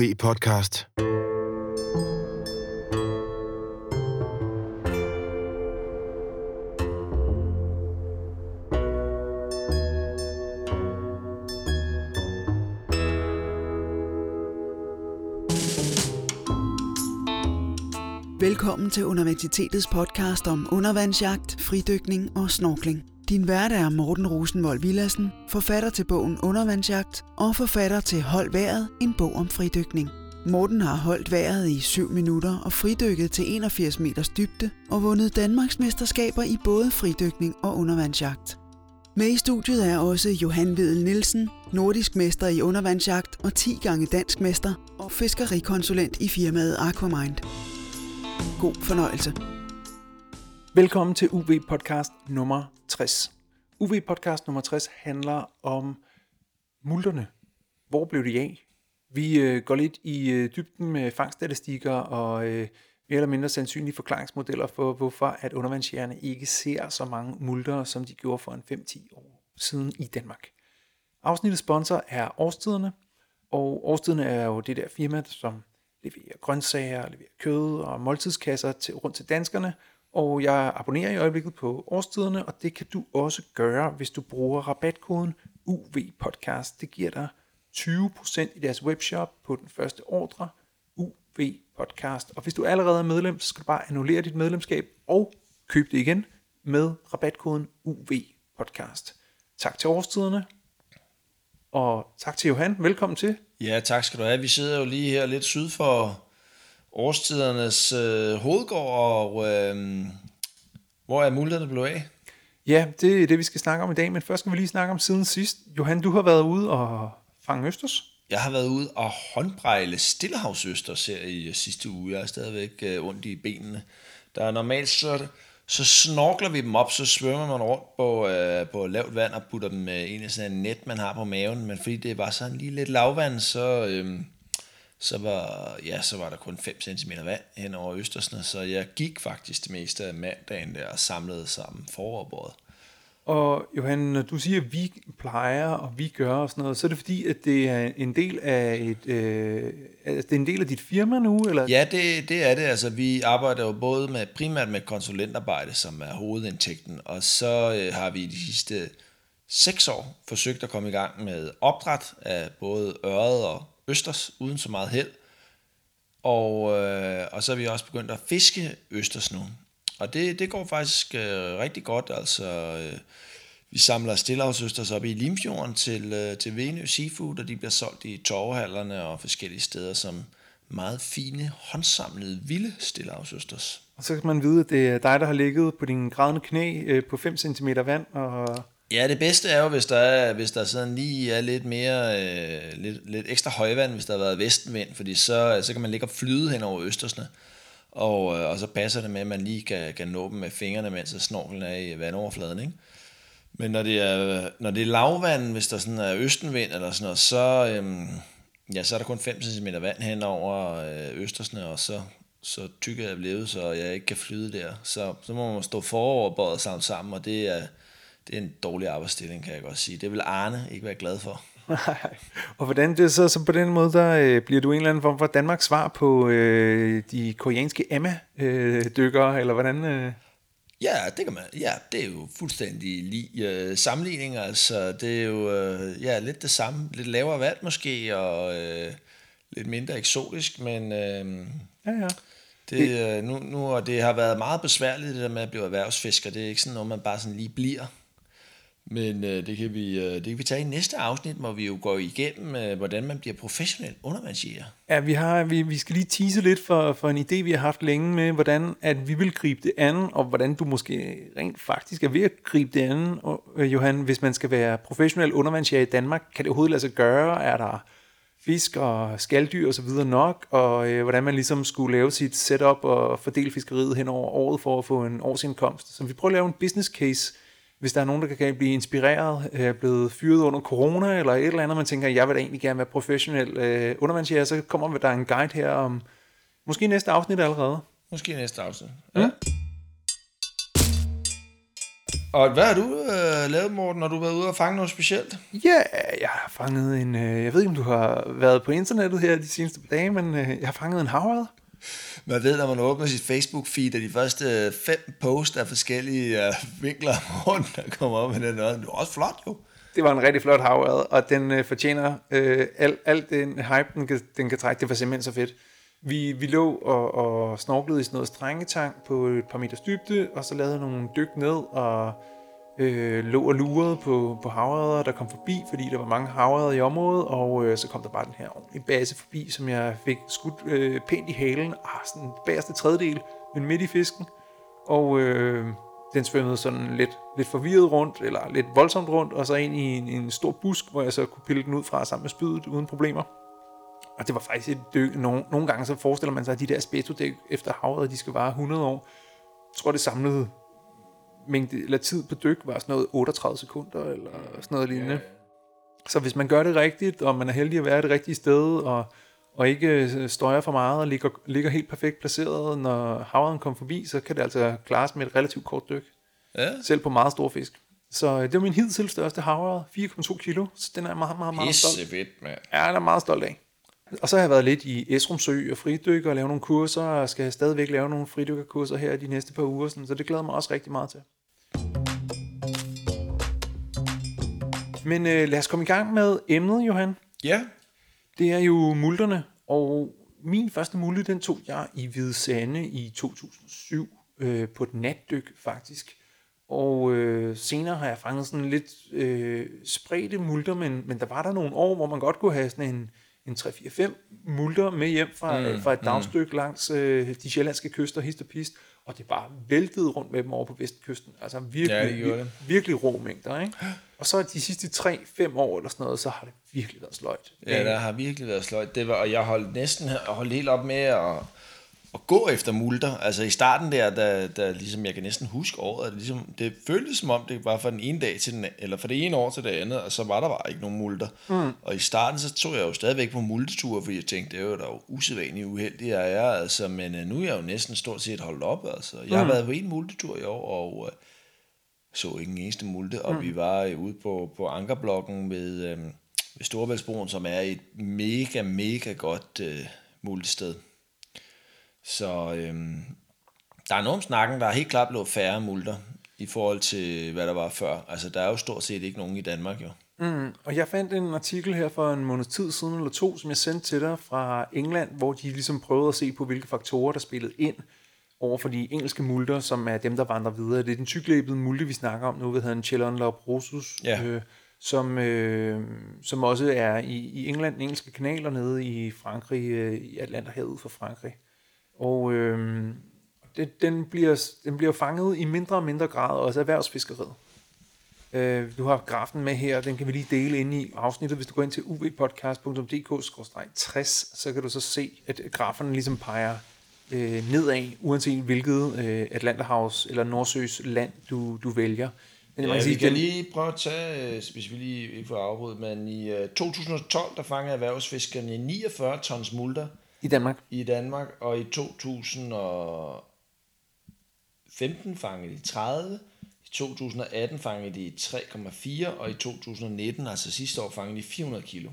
UV-podcast. Velkommen til Universitetets podcast om undervandsjagt, fridykning og snorkling. Din vært er Morten Rosenvold Villassen, forfatter til bogen Undervandsjagt og forfatter til Hold vejret, en bog om fridykning. Morten har holdt vejret i 7 minutter og fridykket til 81 meters dybde og vundet Danmarks mesterskaber i både fridykning og undervandsjagt. Med i studiet er også Johan Vedel Nielsen, nordisk mester i undervandsjagt og 10 gange dansk mester og fiskerikonsulent i firmaet Aquamind. God fornøjelse. Velkommen til UV podcast nummer 60. UV podcast nummer 60 handler om multerne. Hvor blev de af? Vi øh, går lidt i øh, dybden med fangststatistikker og øh, mere eller mindre sandsynlige forklaringsmodeller for, hvorfor at undervandsjægerne ikke ser så mange multer, som de gjorde for en 5-10 år siden i Danmark. Afsnittets sponsor er Årstiderne, og Årstiderne er jo det der firma, som leverer grøntsager, leverer kød og måltidskasser til, rundt til danskerne, og jeg abonnerer i øjeblikket på årstiderne, og det kan du også gøre, hvis du bruger rabatkoden UVPodcast. Det giver dig 20% i deres webshop på den første ordre, UVPodcast. Og hvis du allerede er medlem, så skal du bare annullere dit medlemskab og købe det igen med rabatkoden UVPodcast. Tak til årstiderne, og tak til Johan. Velkommen til. Ja, tak skal du have. Vi sidder jo lige her lidt syd for årstidernes øh, hovedgård, og øh, hvor er mulighederne blevet af? Ja, det er det, vi skal snakke om i dag, men først skal vi lige snakke om siden sidst. Johan, du har været ude og fange østers. Jeg har været ude og håndbrejle stillehavsøsters her i sidste uge. Jeg er stadigvæk øh, ondt i benene. Der er normalt så, så snorkler vi dem op, så svømmer man rundt på, øh, på lavt vand og putter dem med en af sådan en net, man har på maven. Men fordi det var sådan lige lidt lavvand, så... Øh, så var, ja, så var der kun 5 cm vand hen over Østersne, så jeg gik faktisk det meste af mandagen der og samlede sammen foroverbordet. Og Johan, når du siger, at vi plejer og vi gør og sådan noget, så er det fordi, at det er en del af et, øh, altså det er en del af dit firma nu? Eller? Ja, det, det er det. Altså, vi arbejder jo både med, primært med konsulentarbejde, som er hovedindtægten, og så øh, har vi de sidste seks år forsøgt at komme i gang med opdræt af både øret og østers uden så meget held. Og, øh, og så er vi også begyndt at fiske østers nu. Og det, det går faktisk øh, rigtig godt. Altså, øh, vi samler stillehavsøsters op i Limfjorden til, øh, til Venø Seafood, og de bliver solgt i torvehallerne og forskellige steder som meget fine, håndsamlede, vilde stillehavsøsters. Og så kan man vide, at det er dig, der har ligget på din grædende knæ øh, på 5 cm vand og Ja, det bedste er jo, hvis der, er, hvis der sådan lige er lidt mere, øh, lidt, lidt ekstra højvand, hvis der har været vestenvind, fordi så, så kan man ligge og flyde hen over østersne, og, øh, og så passer det med, at man lige kan, kan nå dem med fingrene, mens snorkelen er i vandoverfladen, ikke? Men når det er, når det er lavvand, hvis der sådan er østenvind eller sådan noget, så, øhm, ja, så er der kun 5 cm vand hen over øh, østersne, og så, så tykker jeg blevet, så jeg ikke kan flyde der. Så, så må man stå foroverbøjet sammen sammen, og det er, det er en dårlig arbejdsstilling, kan jeg godt sige. Det vil Arne ikke være glad for. Nej. Og hvordan det så, så på den måde, der øh, bliver du en eller anden form for Danmarks svar på øh, de koreanske Emma-dykkere, øh, eller hvordan? Øh? Ja, det kan man. Ja, det er jo fuldstændig lige øh, sammenligning. Altså, det er jo øh, ja, lidt det samme. Lidt lavere vand måske, og øh, lidt mindre eksotisk, men øh, ja, ja. Det, øh, nu, nu, og det har været meget besværligt, det der med at blive erhvervsfisker. Det er ikke sådan noget, man bare sådan lige bliver. Men øh, det, kan vi, øh, det kan vi tage i næste afsnit, hvor vi jo går igennem, øh, hvordan man bliver professionel undervandsjæger. Ja, vi, har, vi, vi skal lige tease lidt for, for en idé, vi har haft længe med, hvordan at vi vil gribe det an, og hvordan du måske rent faktisk er ved at gribe det an. Og, øh, Johan, hvis man skal være professionel undervandsjæger i Danmark, kan det overhovedet lade sig gøre? Er der fisk og skalddyr og så videre nok, og øh, hvordan man ligesom skulle lave sit setup og fordele fiskeriet hen over året for at få en årsindkomst. Så vi prøver at lave en business case, hvis der er nogen, der kan blive inspireret, er blevet fyret under corona, eller et eller andet, man tænker, jeg vil da egentlig gerne være professionel øh, undervandsjæger, så kommer der en guide her om, måske næste afsnit allerede. Måske næste afsnit, ja. Mm. Og hvad har du øh, lavet, Morten, når du har været ude og fange noget specielt? Ja, jeg har fanget en... Øh, jeg ved ikke, om du har været på internettet her de seneste par dage, men øh, jeg har fanget en havred. Man ved, når man åbner sit Facebook-feed, at de første fem posts af forskellige øh, vinkler rundt, der kommer op med den noget. Det var også flot, jo. Det var en rigtig flot havørred, og den øh, fortjener øh, alt al den hype, den kan, den kan trække. Det var simpelthen så fedt. Vi, vi lå og, og snorklede i sådan noget strengetang på et par meters dybde, og så lavede nogle dyk ned, og øh, lå og lurede på, på havredder, der kom forbi, fordi der var mange havredder i området, og øh, så kom der bare den her ordentlige base forbi, som jeg fik skudt øh, pænt i halen, ah, sådan den bagerste tredjedel, men midt i fisken, og øh, den svømmede sådan lidt, lidt forvirret rundt, eller lidt voldsomt rundt, og så ind i en, en stor busk, hvor jeg så kunne pille den ud fra sammen med spydet uden problemer. Og det var faktisk et dyk. Nogle, nogle gange så forestiller man sig, at de der spætodæk efter havet, de skal vare 100 år. Jeg tror, det samlede mængde, eller tid på dyk var sådan noget 38 sekunder, eller sådan noget lignende. Så hvis man gør det rigtigt, og man er heldig at være det rigtige sted, og, og ikke støjer for meget, og ligger, ligger helt perfekt placeret, når havren kommer forbi, så kan det altså klares med et relativt kort dyk. Ja. Selv på meget store fisk. Så øh, det var min hidtil største havre, 4,2 kilo, så den er jeg meget, meget, meget stolt. Pisse fedt, mand. Ja, den er meget stolt af. Og så har jeg været lidt i Esrum Sø og fridykker og lave nogle kurser, og skal stadigvæk lave nogle fridykkerkurser her de næste par uger, sådan, så det glæder mig også rigtig meget til. Men øh, lad os komme i gang med emnet, Johan. Ja, Det er jo multerne, og min første multe, den tog jeg i Hvide Sande i 2007, øh, på et natdyk faktisk. Og øh, senere har jeg fanget sådan lidt øh, spredte multer, men, men der var der nogle år, hvor man godt kunne have sådan en, en 3-4-5 multer med hjem fra, mm, fra et dagstykke mm. langs øh, de sjællandske kyster, hist og pist, og det bare væltede rundt med dem over på vestkysten. Altså virkelig, Ja, det vir- det. virkelig rå mængder, ikke? Og så de sidste 3-5 år eller sådan noget, så har det virkelig været sløjt. Ja, der har virkelig været sløjt. Det var, og jeg holdt næsten holdt helt op med at, at gå efter multer. Altså i starten der, der, der ligesom, jeg kan næsten huske året, at det, ligesom, det føltes som om, det var fra den ene dag til den eller fra det ene år til det andet, og så var der bare ikke nogen multer. Mm. Og i starten, så tog jeg jo stadigvæk på multeture, fordi jeg tænkte, det er jo da jo usædvanligt uheldigt, jeg er, altså, men øh, nu er jeg jo næsten stort set holdt op, altså. Jeg har været på en multetur i år, og øh, så ikke en eneste multe, og mm. vi var øh, ude på, på Ankerblokken ved, øh, ved Storebæltsbroen, som er et mega, mega godt øh, multested. Så øh, der er noget om snakken, der er helt klart blevet færre multer i forhold til, hvad der var før. Altså, der er jo stort set ikke nogen i Danmark, jo. Mm, og jeg fandt en artikel her for en måneds tid siden eller to, som jeg sendte til dig fra England, hvor de ligesom prøvede at se på, hvilke faktorer, der spillede ind over for de engelske multer, som er dem, der vandrer videre. Det er den tyklæbede multe, vi snakker om nu, ved hedder en Chelon labrosus, Ja. øh, som, øh, som også er i, i England, den engelske kanaler nede i Frankrig, øh, i Atlanterhavet ud for Frankrig. Og øh, det, den, bliver, den bliver fanget i mindre og mindre grad, også erhvervsfiskeriet. Øh, du har grafen med her, den kan vi lige dele ind i afsnittet. Hvis du går ind til uvpodcast.dk-60, så kan du så se, at graferne ligesom peger øh, nedad, uanset hvilket øh, Atlanterhavs eller Nordsøs land, du, du vælger. Men man Ja, vi sige, kan den, lige prøve at tage, øh, hvis vi lige får afbrudt, men i øh, 2012, der fangede erhvervsfiskerne 49 tons multer i Danmark. i Danmark, og i 2015 fangede de 30, i 2018 fangede de 3,4, og i 2019, altså sidste år, fangede de 400 kilo.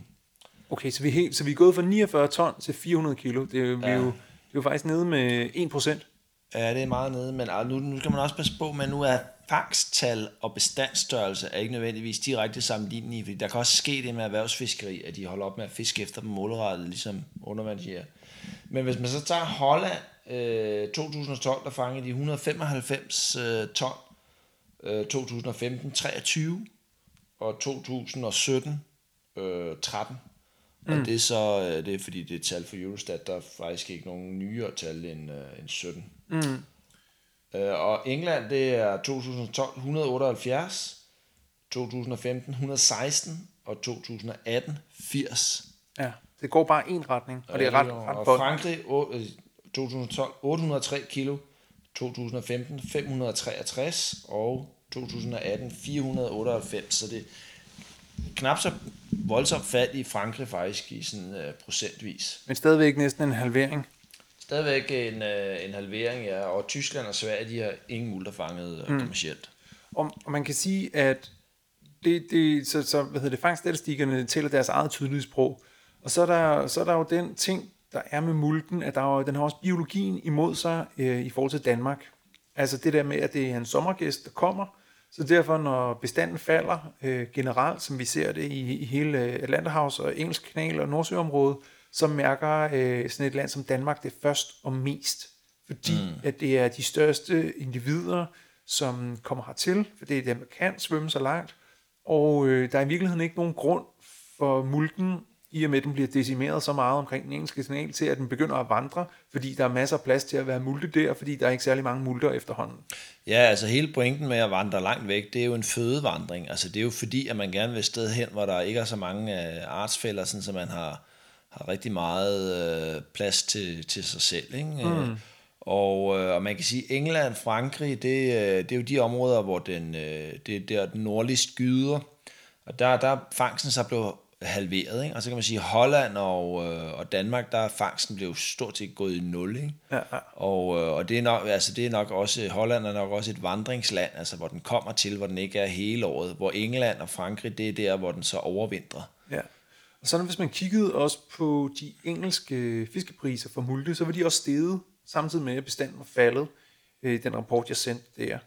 Okay, så vi, helt, så vi er gået fra 49 ton til 400 kilo. Det er jo, ja. Vi er jo, det er jo faktisk nede med 1 procent. Ja, det er meget nede, men nu, nu skal man også passe på, men nu er fangsttal og bestandsstørrelse er ikke nødvendigvis direkte sammenlignelige, fordi der kan også ske det med erhvervsfiskeri, at de holder op med at fiske efter dem målrettet, ligesom undervandsjæger. Men hvis man så tager Holland, øh, 2012, der fangede de 195 øh, ton, øh, 2015 23, og 2017 øh, 13. Og det er så, øh, det er fordi det er tal for Eurostat, der er faktisk ikke nogen nyere tal end, øh, end 17. Mm. Øh, og England, det er 2012 178, 2015 116, og 2018 80. Ja, det går bare en retning, og det er ret, og ret godt. Frankrig, å- øh, 2012 803 kilo, 2015 563, og 2018 498, så det er knap så voldsomt fald i Frankrig faktisk i sådan uh, procentvis. Men stadigvæk næsten en halvering. Stadigvæk en, uh, en halvering, ja, og Tyskland og Sverige, de har ingen multer fanget uh, kommercielt. Og, og man kan sige, at det, det, så, så, hvad hedder det, fangststatistikkerne tæller deres eget tydelige sprog. Og så er, der, så er der jo den ting, der er med mulden, at der er, den har også biologien imod sig øh, i forhold til Danmark. Altså det der med, at det er en sommergæst, der kommer, så derfor, når bestanden falder øh, generelt, som vi ser det i, i hele Atlanterhavs og Engelsk kanal og Nordsøområdet, så mærker øh, sådan et land som Danmark det først og mest. Fordi mm. at det er de største individer, som kommer hertil, for det er dem, der kan svømme så langt. Og øh, der er i virkeligheden ikke nogen grund for mulken i og med, at den bliver decimeret så meget omkring den engelske kanal, til at den begynder at vandre, fordi der er masser af plads til at være multe der, fordi der er ikke særlig mange multer efterhånden. Ja, altså hele pointen med at vandre langt væk, det er jo en fødevandring. Altså det er jo fordi, at man gerne vil et sted hen, hvor der ikke er så mange øh, artsfælder, sådan så man har, har rigtig meget øh, plads til, til sig selv. Ikke? Mm. Og, øh, og man kan sige, England, Frankrig, det, øh, det er jo de områder, hvor den, øh, det, der den nordlige skyder, og der, der fangsten så blev halveret. Ikke? Og så kan man sige, Holland og, øh, og Danmark, der er fangsten blevet stort set gået i nul. Ikke? Ja, ja. Og, øh, og det, er nok, altså det er nok også, Holland er nok også et vandringsland, altså hvor den kommer til, hvor den ikke er hele året. Hvor England og Frankrig, det er der, hvor den så overvintrer. Ja. Og så hvis man kiggede også på de engelske fiskepriser for multe, så var de også steget, samtidig med at bestanden var faldet, øh, den rapport, jeg sendte der.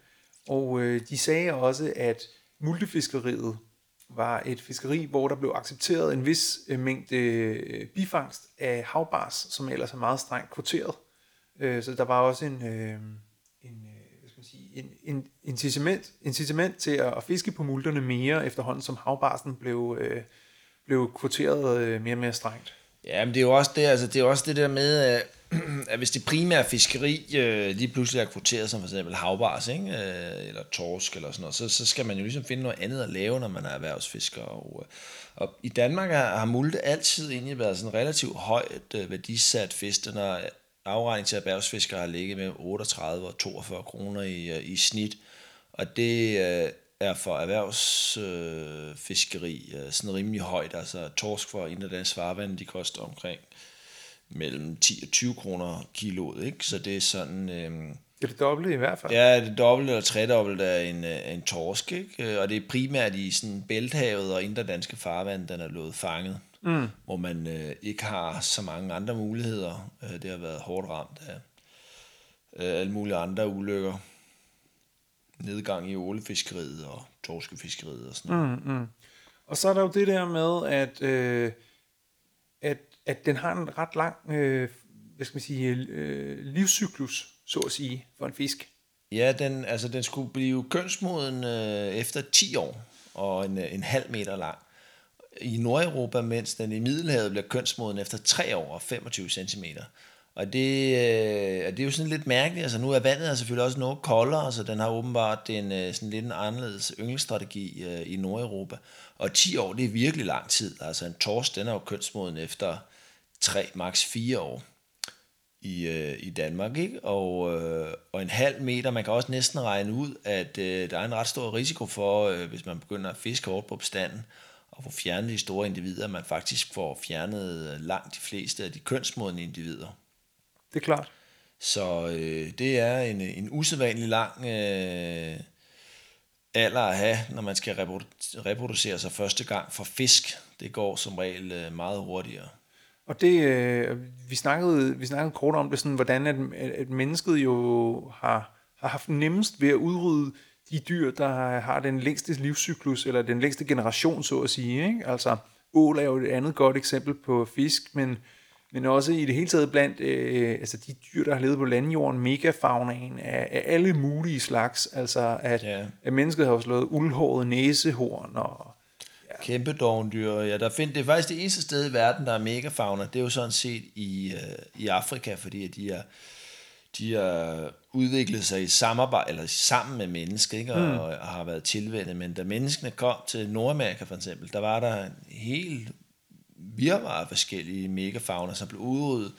Og øh, de sagde også, at multefiskeriet var et fiskeri, hvor der blev accepteret en vis øh, mængde øh, bifangst af havbars, som ellers er meget strengt kvoteret. Øh, så der var også en, øh, en, øh, hvad skal man sige, en, en incitament, incitament til at, at fiske på multerne mere, efterhånden som havbarsen blev, øh, blev kvoteret øh, mere og mere strengt. Ja, men det er jo også det, altså, det, er også det der med, at hvis det primære fiskeri øh, lige pludselig er kvoteret som for eksempel havbars, ikke? Øh, eller torsk eller sådan noget, så, så skal man jo ligesom finde noget andet at lave, når man er erhvervsfisker. Og, øh, og i Danmark har, har multe altid egentlig været sådan relativt højt øh, værdisat fisk, når afregning til erhvervsfiskere har ligget med 38 og 42 kroner i, øh, i snit. Og det øh, er for erhvervsfiskeri øh, sådan rimelig højt. Altså torsk for Inderlands farvand, de koster omkring mellem 10 og 20 kroner kiloet, ikke? Så det er sådan... Øh, det er det dobbelte i hvert fald. Ja, det dobbelte eller tredobbelte af en, øh, en torsk, ikke? Øh, og det er primært i sådan Bælthavet og indre danske farvand, den er blevet fanget. Mm. Hvor man øh, ikke har så mange andre muligheder. Øh, det har været hårdt ramt af øh, alle mulige andre ulykker. Nedgang i ålefiskeriet og torskefiskeriet og sådan noget. Mm, mm. Og så er der jo det der med, at, øh, at at den har en ret lang øh, hvad skal man sige, øh, livscyklus, så at sige, for en fisk. Ja, den, altså, den skulle blive kønsmoden øh, efter 10 år og en, øh, en halv meter lang. I Nordeuropa, mens den i Middelhavet bliver kønsmoden efter 3 år og 25 cm. Og det, øh, det er jo sådan lidt mærkeligt. Altså nu er vandet selvfølgelig også noget koldere, så den har åbenbart en, øh, sådan lidt en anderledes ynglestrategi øh, i Nordeuropa. Og 10 år, det er virkelig lang tid. Altså en torsk, den er jo kønsmoden efter 3, maks 4 år i, øh, i Danmark. Ikke? Og, øh, og en halv meter, man kan også næsten regne ud, at øh, der er en ret stor risiko for, øh, hvis man begynder at fiske hårdt på bestanden, og få fjernet de store individer, man faktisk får fjernet øh, langt de fleste af de kønsmodne individer. Det er klart. Så øh, det er en, en usædvanlig lang øh, alder at have, når man skal reproducere sig første gang for fisk. Det går som regel øh, meget hurtigere. Og det, øh, vi, snakkede, vi snakkede kort om det, sådan, hvordan at, at mennesket jo har, har haft nemmest ved at udrydde de dyr, der har den længste livscyklus, eller den længste generation, så at sige. Ikke? Altså, ål er jo et andet godt eksempel på fisk, men, men også i det hele taget blandt øh, altså de dyr, der har levet på landjorden, megafaunaen af, af alle mulige slags. Altså, at, ja. at mennesket har jo slået uldhåret næsehorn og Kæmpe dovendyr. Ja, der find, det er faktisk det eneste sted i verden, der er megafauna. Det er jo sådan set i, øh, i Afrika, fordi de er, de har udviklet sig i samarbejde, eller sammen med mennesker, ikke? Og, mm. og har været tilvændet. Men da menneskene kom til Nordamerika for eksempel, der var der en helt virvar af forskellige megafauna, som blev udryddet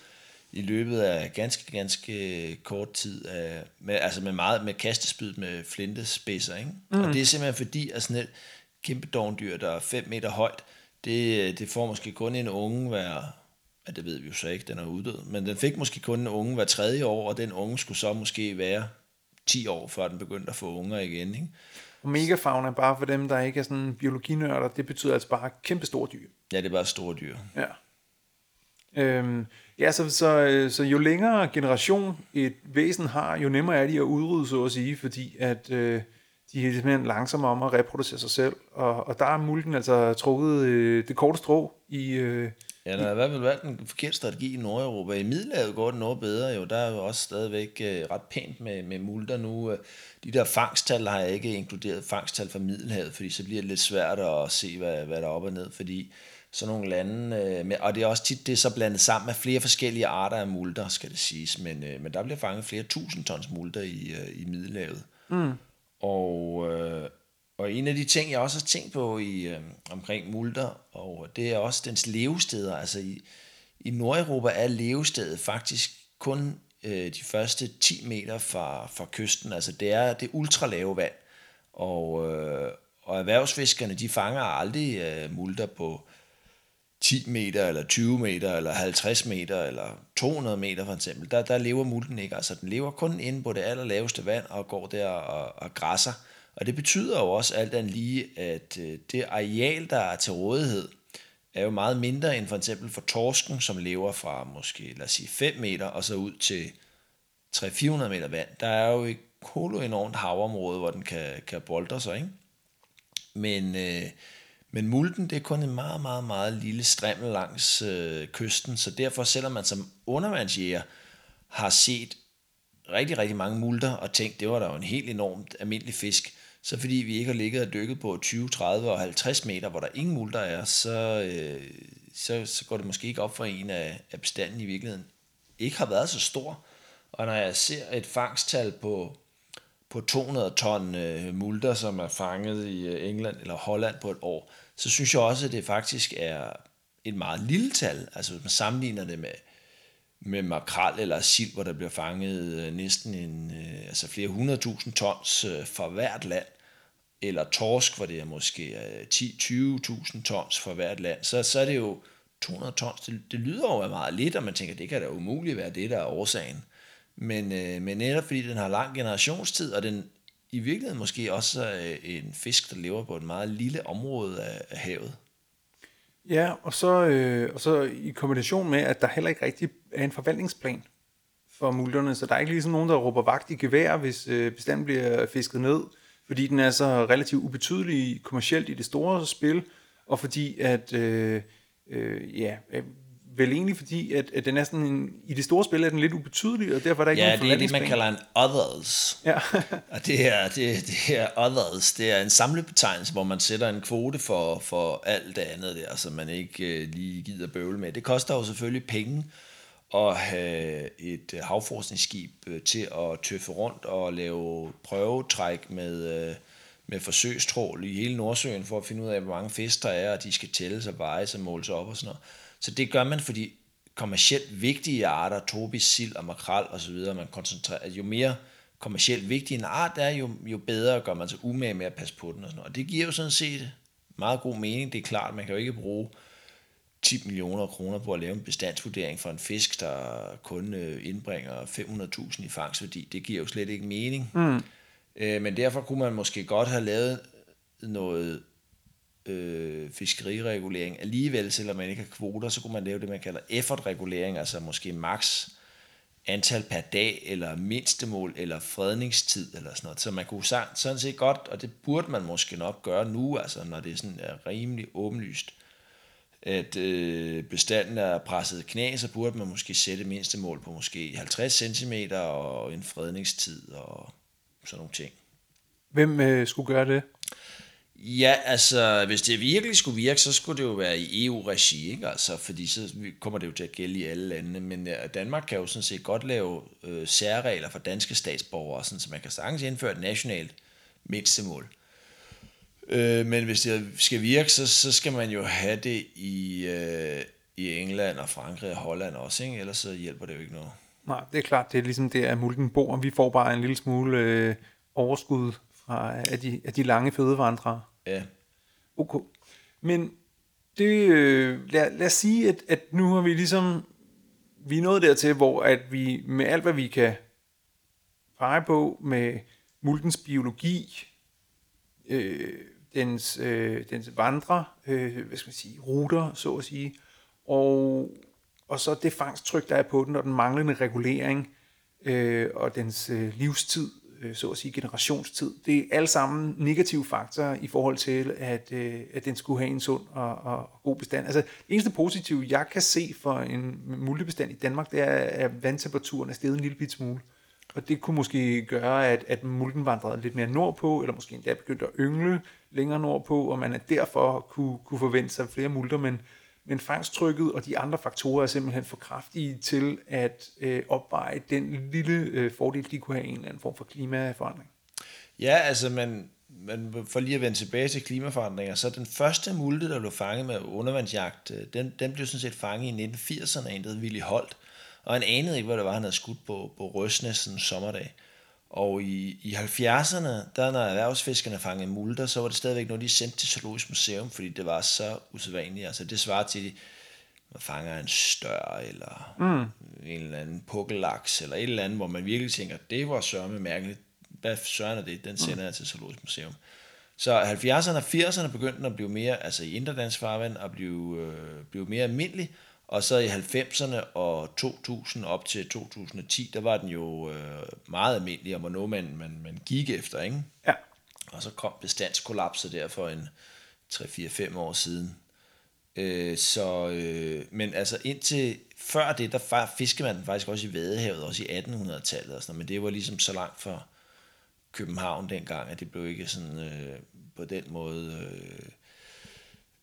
i løbet af ganske, ganske kort tid, af, med, altså med meget med kastespyd med flintespidser. Ikke? Mm. Og det er simpelthen fordi, at sådan et, kæmpe dogndyr, der er 5 meter højt, det, det får måske kun en unge hver, ja, det ved vi jo så ikke, den er uddød, men den fik måske kun en unge hver tredje år, og den unge skulle så måske være 10 år, før den begyndte at få unger igen. Ikke? Og megafauna, bare for dem, der ikke er sådan biologinørder, det betyder altså bare kæmpe store dyr. Ja, det er bare store dyr. Ja. Øhm, ja, så, så, øh, så jo længere generation et væsen har, jo nemmere er de at udrydde, så at sige, fordi at øh, de er simpelthen langsomme om at reproducere sig selv, og, og der er mulden altså trukket øh, det korte strå i... Øh, Ja, der har i hvert fald valgt en forkert strategi i Nordeuropa. I Middelhavet går det noget bedre jo. Der er jo også stadigvæk øh, ret pænt med, med multer nu. Øh, de der fangsttal har jeg ikke inkluderet fangsttal fra Middelhavet, fordi så bliver det lidt svært at se, hvad, hvad der er op og ned, fordi sådan nogle lande, øh, med, og det er også tit det er så blandet sammen med flere forskellige arter af multer, skal det siges, men, øh, men der bliver fanget flere tusind tons multer i, øh, i Middelhavet. Mm. Og, øh, og en af de ting, jeg også har tænkt på i øh, omkring multer, og det er også dens levesteder. Altså i, i Nordeuropa er levestedet faktisk kun øh, de første 10 meter fra, fra kysten. Altså det er det ultralave vand. Og, øh, og erhvervsfiskerne, de fanger aldrig øh, multer på 10 meter, eller 20 meter, eller 50 meter, eller 200 meter for eksempel. Der, der lever multen ikke. Altså den lever kun inde på det allerlaveste vand, og går der og, og græsser. Og det betyder jo også alt andet lige, at øh, det areal, der er til rådighed, er jo meget mindre end for eksempel for torsken, som lever fra måske, lad os sige, 5 meter og så ud til 300-400 meter vand. Der er jo et kolo enormt havområde, hvor den kan, kan boldre sig, ikke? Men, øh, men mulden, det er kun en meget, meget, meget lille strimmel langs øh, kysten, så derfor, selvom man som undervandsjæger har set rigtig, rigtig mange multer og tænkt, det var da jo en helt enormt almindelig fisk, så fordi vi ikke har ligget og dykket på 20, 30 og 50 meter, hvor der ingen multer er, så, øh, så, så går det måske ikke op for en af, af bestanden i virkeligheden ikke har været så stor. Og når jeg ser et fangsttal på, på 200 ton øh, multer, som er fanget i øh, England eller Holland på et år, så synes jeg også, at det faktisk er et meget lille tal. Altså hvis man sammenligner det med, med makrel eller sild, hvor der bliver fanget øh, næsten en, øh, altså flere hundredtusind tons øh, for fra hvert land, eller torsk, hvor det er måske 10-20.000 tons fra hvert land, så, så er det jo 200 tons. Det, det lyder jo meget lidt, og man tænker, det kan da umuligt være det, der er årsagen. Men, men netop fordi den har lang generationstid, og den i virkeligheden måske også øh, en fisk, der lever på et meget lille område af, af havet. Ja, og så, øh, og så i kombination med, at der heller ikke rigtig er en forvaltningsplan for multerne, så der er ikke ligesom nogen, der råber vagt i gevær, hvis øh, bestanden bliver fisket ned, fordi den er så relativt ubetydelig kommercielt i det store spil, og fordi at, øh, øh, ja, vel egentlig fordi, at, at den er sådan en, i det store spil er den lidt ubetydelig, og derfor er der ikke ja, nogen det er det, man kalder en others. Ja. og det her, det, det her others, det er en samlebetegnelse, hvor man sætter en kvote for, for alt det andet der, som man ikke øh, lige gider bøvle med. Det koster jo selvfølgelig penge at have et havforskningsskib øh, til at tøffe rundt og lave prøvetræk med, øh, med forsøgstrål i hele Nordsøen for at finde ud af, hvor mange fisk der er, og de skal tælles og vejes og måles op og sådan noget. Så det gør man, fordi kommercielt vigtige arter, tobis, sild og makrel osv., man koncentrerer, jo mere kommercielt vigtig en art er, jo, jo bedre gør man sig umage med at passe på den og sådan noget. Og det giver jo sådan set meget god mening. Det er klart, man kan jo ikke bruge 10 millioner kroner på at lave en bestandsvurdering for en fisk, der kun øh, indbringer 500.000 i fangstværdi. Det giver jo slet ikke mening. Mm. Øh, men derfor kunne man måske godt have lavet noget øh, fiskeriregulering alligevel, selvom man ikke har kvoter, så kunne man lave det, man kalder effortregulering, altså måske maks antal per dag, eller mindstemål, eller fredningstid, eller sådan noget. Så man kunne sådan set godt, og det burde man måske nok gøre nu, altså når det sådan er rimelig åbenlyst, at øh, bestanden er presset knæ, så burde man måske sætte mindstemål på måske 50 cm og en fredningstid og sådan nogle ting. Hvem øh, skulle gøre det? Ja, altså, hvis det virkelig skulle virke, så skulle det jo være i EU-regi, ikke? Altså, fordi så kommer det jo til at gælde i alle lande. men øh, Danmark kan jo sådan set godt lave øh, særregler for danske statsborgere, sådan, så man kan sagtens indføre et nationalt mindstemål. Øh, men hvis det skal virke, så, så skal man jo have det i, øh, i England og Frankrig og Holland også, ikke? ellers så hjælper det jo ikke noget. Nej, det er klart, det er ligesom det, at mulden bor, vi får bare en lille smule øh, overskud fra, af, de, af de lange fødevandrere. Ja. Okay. Men det, øh, lad, lad os sige, at, at nu har vi ligesom, vi er nået dertil, hvor at vi med alt, hvad vi kan pege på med multens biologi, øh, dens, øh, dens vandre, øh, hvad skal man sige, ruter, så at sige, og, og så det fangsttryk, der er på den, og den manglende regulering, øh, og dens øh, livstid, øh, så at sige generationstid, det er alle sammen negative faktorer i forhold til, at, øh, at den skulle have en sund og, og god bestand. Altså, det eneste positive, jeg kan se for en multebestand i Danmark, det er, at vandtemperaturen er steget en lille bit smule. Og det kunne måske gøre, at, at mulden vandrede lidt mere nordpå, eller måske endda begyndte at yngle længere nordpå, og man derfor kunne, kunne forvente sig flere multer, men, men fangsttrykket og de andre faktorer er simpelthen for kraftige til at øh, opveje den lille øh, fordel, de kunne have en eller anden form for klimaforandring. Ja, altså man, man, for lige at vende tilbage til klimaforandringer, så den første multe, der blev fanget med undervandsjagt, øh, den, den blev sådan set fanget i 1980'erne af en, der hed Willy Holt, og han anede ikke, hvad det var, han havde skudt på, på Røsnes en sommerdag. Og i, i 70'erne, der når erhvervsfiskerne fangede multer, så var det stadigvæk noget, de sendte til Zoologisk Museum, fordi det var så usædvanligt. Altså det svarer til, man fanger en stør, eller mm. en eller anden pukkellaks, eller et eller andet, hvor man virkelig tænker, det var sørme mærkeligt. Hvad søren er det? Den sender mm. jeg til Zoologisk Museum. Så 70'erne og 80'erne begyndte at blive mere, altså i Interdansk farvand, at blive, øh, blive mere almindelig, og så i 90'erne og 2000 op til 2010, der var den jo øh, meget almindelig, og var noget, man, man, man gik efter, ikke? Ja. Og så kom bestandskollapset der for en 3-4-5 år siden. Øh, så, øh, men altså indtil før det, der fiskede man den faktisk også i Vadehavet, også i 1800-tallet og sådan men det var ligesom så langt fra København dengang, at det blev ikke sådan øh, på den måde... Øh,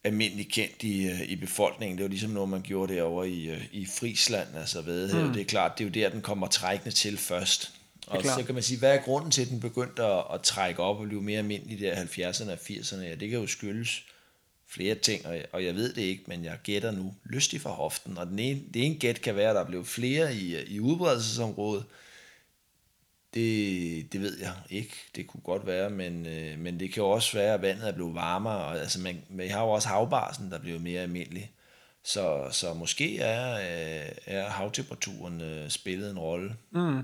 almindeligt kendt i, øh, i befolkningen. Det var ligesom noget, man gjorde derovre i, øh, i Friesland, altså Vadehavet. Mm. Det er klart, det er jo der, den kommer trækkende til først. Og så kan man sige, hvad er grunden til, at den begyndte at, at trække op og blive mere almindelig der 70'erne og 80'erne? Ja, det kan jo skyldes flere ting, og jeg, og jeg ved det ikke, men jeg gætter nu lystig for hoften. Og den ene, det ene gæt kan være, at der blev flere i, i udbredelsesområdet, det, det ved jeg ikke. Det kunne godt være, men, øh, men det kan jo også være, at vandet er blevet varmere. Og, altså, man, vi har jo også havbarsen, der bliver mere almindelig. Så, så måske er, øh, er havtemperaturen øh, spillet en rolle. Mm.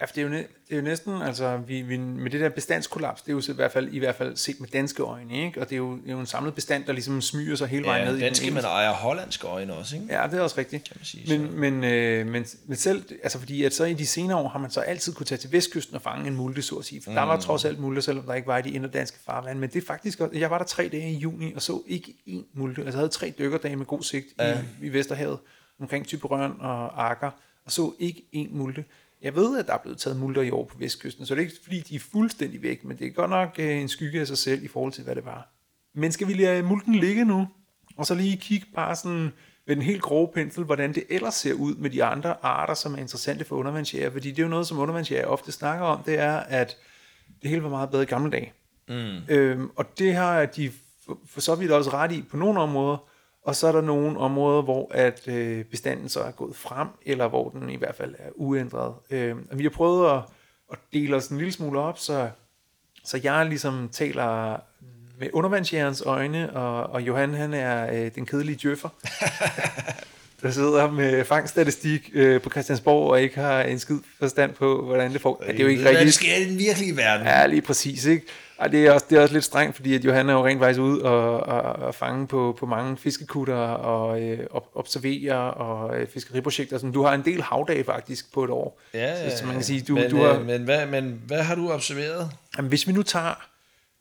Ja, for det er jo, det er jo næsten, altså vi, vi, med det der bestandskollaps, det er jo i hvert fald, i hvert fald set med danske øjne, ikke? og det er, jo, det er jo en samlet bestand, der ligesom smyger sig hele vejen ja, ned. danske, men ejer hollandske øjne også, ikke? Ja, det er også rigtigt. Kan man sige, men, men, øh, men, men selv, altså fordi at så i de senere år har man så altid kunne tage til vestkysten og fange en multe, så at sige. For mm. der var mm. trods alt multe, selvom der ikke var i de indre danske farvand. Men det er faktisk også, jeg var der tre dage i juni og så ikke én multe. Altså jeg havde tre dykkerdage med god sigt ja. i, i Vesterhavet, omkring Typerøn og Akker, og så ikke én multe. Jeg ved, at der er blevet taget multer i år på vestkysten, så det er ikke fordi, de er fuldstændig væk, men det er godt nok øh, en skygge af sig selv i forhold til, hvad det var. Men skal vi lade multen ligge nu, og så lige kigge bare sådan med den helt grove pensel, hvordan det ellers ser ud med de andre arter, som er interessante for undervandsjæger, fordi det er jo noget, som undervandsjæger ofte snakker om, det er, at det hele var meget bedre i gamle dage. Mm. Øhm, og det har de for, for så vidt også ret i på nogle områder, og så er der nogle områder, hvor at øh, bestanden så er gået frem, eller hvor den i hvert fald er uændret. Øh, og vi har prøvet at, at dele os en lille smule op, så, så jeg ligesom taler med undervandsjærens øjne, og, og Johan han er øh, den kedelige djøffer, der sidder med fangstatistik øh, på Christiansborg og ikke har en skid forstand på, hvordan det får. Ja, det er jo ikke rigtigt. Det sker i den virkelige verden. Ja, lige præcis, ikke? Ej, det, er også, det er også lidt strengt, fordi at Johan er jo rent faktisk ude og, og, og fange på, på mange fiskekutter og øh, observere og øh, fiskeriprojekter. Sådan. Du har en del havdage faktisk på et år. Ja, så, så man kan sige, du, men, du har, øh, men, hvad, men hvad har du observeret? Jamen, hvis vi nu tager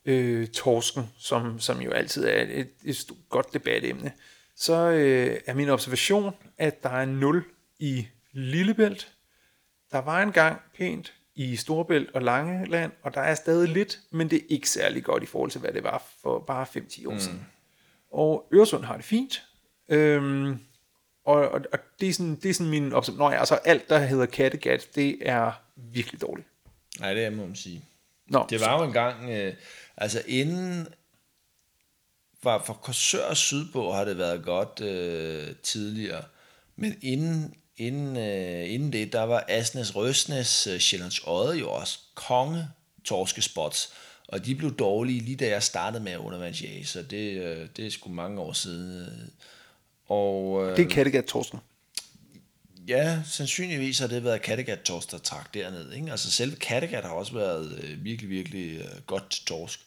øh, torsken, som, som jo altid er et, et godt debatemne, så øh, er min observation, at der er 0 i Lillebælt. Der var engang pænt i Storbælt og Langeland, og der er stadig lidt, men det er ikke særlig godt i forhold til, hvad det var for bare 5-10 år mm. siden. Og Øresund har det fint, øhm, og, og, og det, er sådan, det er sådan min opsætning. Nå ja, altså alt, der hedder Kattegat, det er virkelig dårligt. Nej, det er, må man sige. Nå, det var jo engang, øh, altså inden, var for Korsør sydpå har det været godt øh, tidligere, men inden Inden, øh, inden det, der var Asnes, Røsnes, øh, Sjællands Odde jo også konge torskespots. Og de blev dårlige lige da jeg startede med at undervandsjage, så det, øh, det er sgu mange år siden. Og, øh, det er Kattegat Torsken. Ja, sandsynligvis har det været Kattegat Torsk, der trak derned. Ikke? Altså selve Kattegat har også været øh, virkelig, virkelig øh, godt til torsk.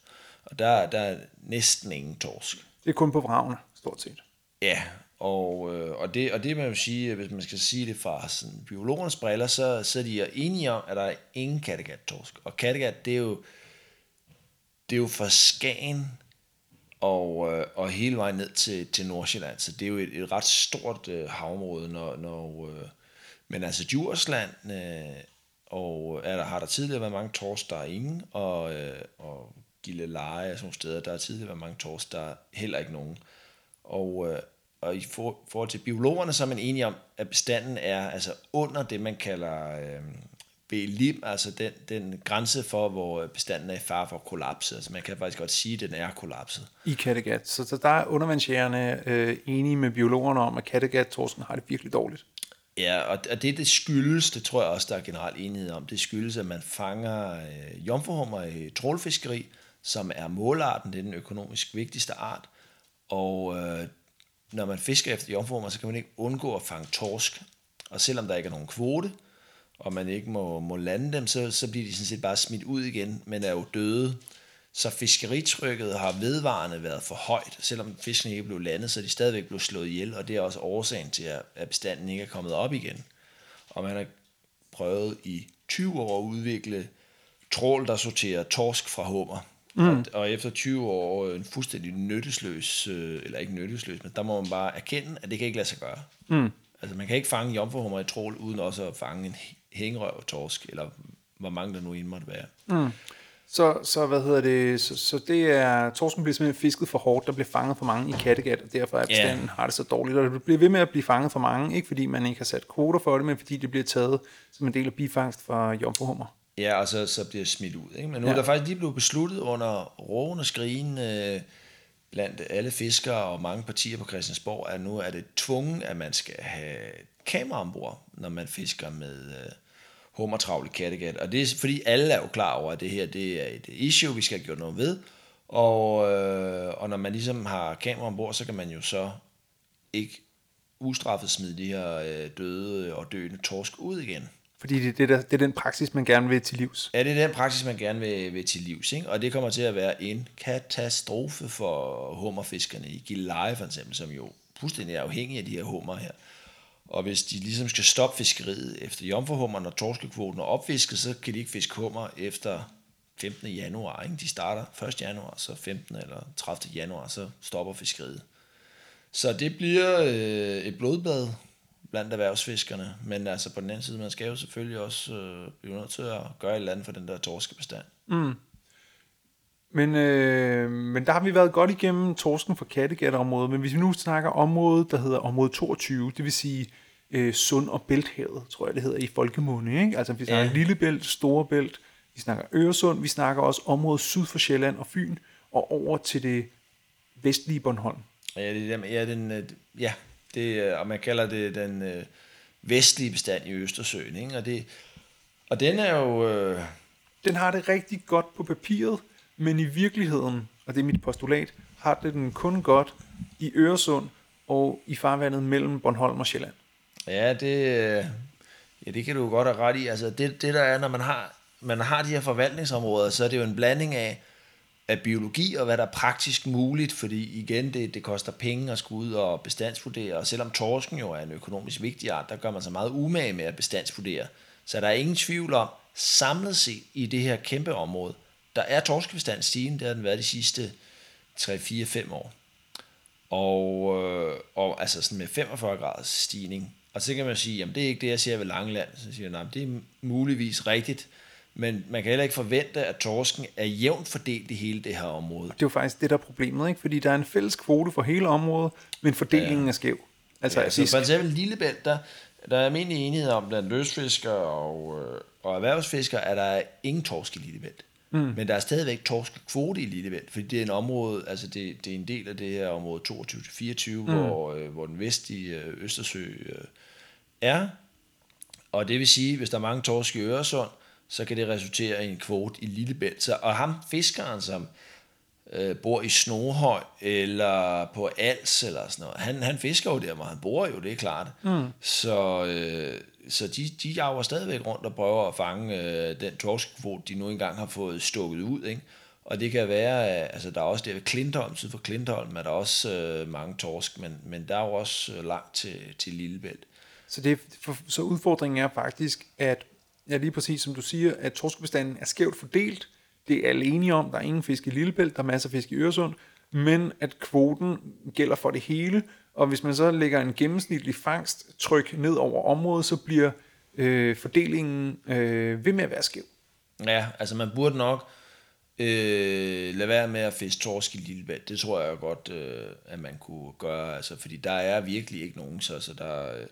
Og der, der er næsten ingen torsk. Det er kun på vragene, stort set. Ja, og, øh, og, det, og det man vil sige, hvis man skal sige det fra sådan, biologernes briller, så, så er de enige om, at der er ingen kattegat-torsk. Og kattegat, det er jo, det er jo fra Skagen og, øh, og hele vejen ned til, til Nordsjælland. Så det er jo et, et ret stort øh, havområde, når, når, øh, men altså Djursland, øh, og er der, har der tidligere været mange torsk, der er ingen, og, øh, og Gilleleje og sådan nogle steder, der har tidligere været mange torsk, der er heller ikke nogen. Og, øh, og i for, forhold til biologerne, så er man enige om, at bestanden er altså under det, man kalder øh, BLIM, altså den, den grænse for, hvor bestanden er i fare for at kollapse. Altså man kan faktisk godt sige, at den er kollapset. I Kattegat. Så, så der er undervandsjægerne øh, enige med biologerne om, at Kattegat-torsken har det virkelig dårligt. Ja, og, og det, det skyldes, det tror jeg også, der er generelt enighed om, det skyldes, at man fanger øh, jomfruhummer i trålfiskeri, som er målarten, det er den økonomisk vigtigste art, og øh, når man fisker efter jomfruer, så kan man ikke undgå at fange torsk. Og selvom der ikke er nogen kvote, og man ikke må, må lande dem, så, så bliver de sådan set bare smidt ud igen, men er jo døde. Så fiskeritrykket har vedvarende været for højt. Selvom fiskene ikke blev landet, så er de stadigvæk blevet slået ihjel, og det er også årsagen til, at bestanden ikke er kommet op igen. Og man har prøvet i 20 år at udvikle trål, der sorterer torsk fra hummer. Mm. Og, og efter 20 år en fuldstændig nyttesløs, øh, eller ikke nyttesløs, men der må man bare erkende, at det kan ikke lade sig gøre. Mm. Altså man kan ikke fange jomfruhummer i trål, uden også at fange en hængerøv torsk, eller hvor mange der nu end måtte være. Mm. Så, så hvad hedder det, så, så det er, torsken bliver simpelthen fisket for hårdt, der bliver fanget for mange i Kattegat, og derfor er bestanden yeah. har det så dårligt, og det bliver ved med at blive fanget for mange, ikke fordi man ikke har sat kvoter for det, men fordi det bliver taget som en del af bifangst fra jomfruhummer. Ja, og så, så bliver smidt ud. Ikke? Men nu ja. er der faktisk lige blevet besluttet under råen og skrigen øh, blandt alle fiskere og mange partier på Christiansborg, at nu er det tvunget, at man skal have kamera ombord, når man fisker med øh, hummertravl i Kattegat. Og det er fordi alle er jo klar over, at det her det er et issue, vi skal have gjort noget ved. Og, øh, og når man ligesom har kamera ombord, så kan man jo så ikke ustraffet smide de her øh, døde og døende torsk ud igen. Fordi det, det, der, det er den praksis, man gerne vil til livs. Ja, det er den praksis, man gerne vil, vil til livs. Ikke? Og det kommer til at være en katastrofe for hummerfiskerne i Gilleleje for eksempel, som jo fuldstændig er afhængige af de her hummer her. Og hvis de ligesom skal stoppe fiskeriet efter jomfruhummer, når torskekvoten er opfisket, så kan de ikke fiske hummer efter 15. januar. Ikke? De starter 1. januar, så 15. eller 30. januar, så stopper fiskeriet. Så det bliver øh, et blodbad blandt erhvervsfiskerne. Men altså på den anden side, man skal jo selvfølgelig også øh, blive nødt til at gøre et eller andet for den der torskebestand. Mm. Men, øh, men der har vi været godt igennem torsken for Kattegat-området, men hvis vi nu snakker området, der hedder område 22, det vil sige øh, Sund- og Bælthavet, tror jeg det hedder i folkemunde, ikke? Altså vi snakker ja. Lillebælt, Storebælt, vi snakker Øresund, vi snakker også området syd for Sjælland og Fyn, og over til det vestlige Bornholm. Ja, det, er, ja, den, øh, ja det, og man kalder det den øh, vestlige bestand i Østersøen, ikke? Og, det, og den er jo... Øh, den har det rigtig godt på papiret, men i virkeligheden, og det er mit postulat, har det den kun godt i Øresund og i farvandet mellem Bornholm og Sjælland. Ja, det, ja, det kan du godt have ret i. Altså det, det der er, når man har, man har de her forvaltningsområder, så er det jo en blanding af, af biologi og hvad der er praktisk muligt, fordi igen, det, det koster penge at skulle ud og bestandsvurdere, og selvom torsken jo er en økonomisk vigtig art, der gør man sig meget umage med at bestandsvurdere. Så der er ingen tvivl om, samlet set i det her kæmpe område, der er torskebestand stigende, det har den været de sidste 3-4-5 år. Og, øh, og altså sådan med 45 graders stigning. Og så kan man sige, jamen det er ikke det, jeg ser ved Langeland. Så siger jeg, nej, det er muligvis rigtigt, men man kan heller ikke forvente, at torsken er jævnt fordelt i hele det her område. Det er jo faktisk det, der er problemet, ikke? fordi der er en fælles kvote for hele området, men fordelingen ja. er skæv. Altså, ja, så for eksempel Lillebælt, der, der er almindelig enighed om, blandt løsfiskere og, øh, og erhvervsfiskere, at der er ingen torsk i Lillebælt. Mm. Men der er stadigvæk torskekvote i Lillebælt, fordi det er en område, altså det, det er en del af det her område 22-24, mm. hvor, øh, hvor den vestlige øh, Østersø øh, er. Og det vil sige, hvis der er mange torsk i Øresund, så kan det resultere i en kvote i Lillebælt. Så, og ham fiskeren, som øh, bor i Snohøj eller på Als eller sådan noget, han, han fisker jo der, hvor han bor jo, det er klart. Mm. Så, øh, så de, de jager stadigvæk rundt og prøver at fange øh, den torskekvote, de nu engang har fået stukket ud. Ikke? Og det kan være, øh, altså der er også der ved Klintholm, syd for Klintholm, er der også øh, mange torsk, men, men der er jo også øh, langt til, til Lillebælt. Så, det, for, så udfordringen er faktisk, at ja, lige præcis som du siger, at torskebestanden er skævt fordelt. Det er alle enige om, der er ingen fisk i Lillebælt, der er masser af fisk i Øresund, men at kvoten gælder for det hele, og hvis man så lægger en gennemsnitlig fangsttryk ned over området, så bliver øh, fordelingen øh, ved med at være skæv. Ja, altså man burde nok øh, lade være med at fiske torsk i Lillebælt. Det tror jeg godt, øh, at man kunne gøre, altså, fordi der er virkelig ikke nogen, så, så der, øh,